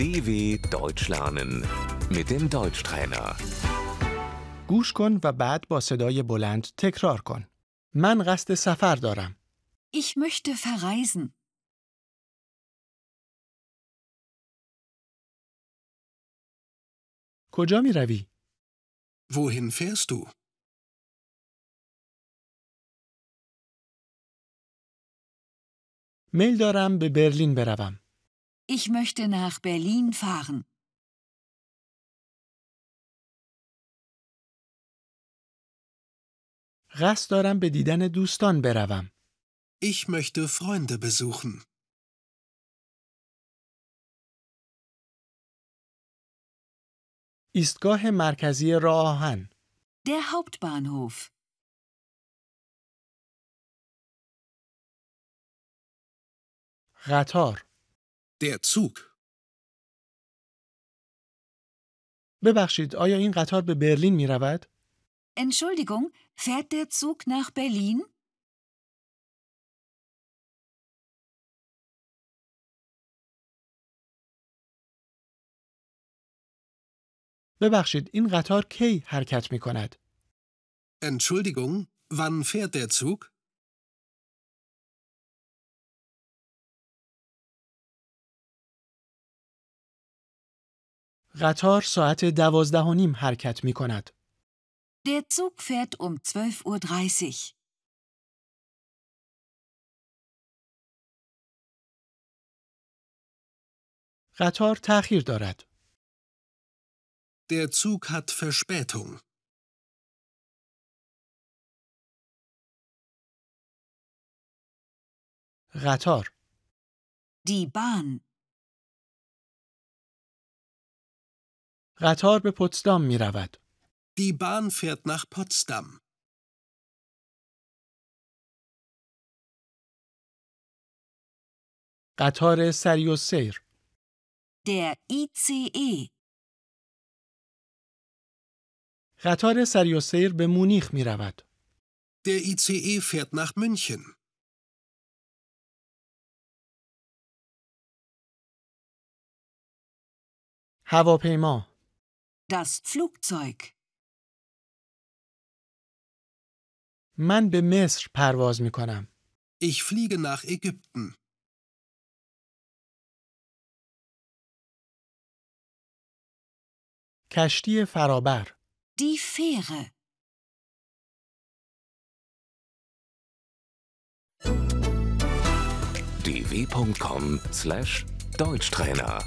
DW Deutsch lernen mit dem Deutschtrainer. گوش کن و بعد با صدای بلند تکرار کن. من قصد سفر دارم. Ich möchte verreisen. کجا می روی؟ Wohin fährst du? میل دارم به برلین بروم. Ich möchte nach Berlin fahren. قصد دارم به دیدن دوستان بروم. Ich möchte Freunde besuchen. ایستگاه مرکزی راه آهن. Der Hauptbahnhof. قطار. Der Zug. ببخشید آیا این قطار به برلین می رود؟ Entschuldigung, fährt der Zug nach Berlin? ببخشید این قطار کی حرکت می کند؟ Entschuldigung, wann fährt der Zug? قطار ساعت دوازده و نیم حرکت می کند. Der Zug fährt um 12.30 Uhr. قطار تأخیر دارد. Der Zug hat Verspätung. قطار. Die Bahn. قطار به پتسدام می رود. Die Bahn fährt nach Potsdam. قطار سری و سیر. Der ICE. قطار سری و سیر به مونیخ می رود. Der ICE fährt nach München. هواپیما. Das Flugzeug. من به مصر پرواز می کنم. Ich fliege nach Ägypten. کشتی فرابر. Die Fähre. dw.com/deutschtrainer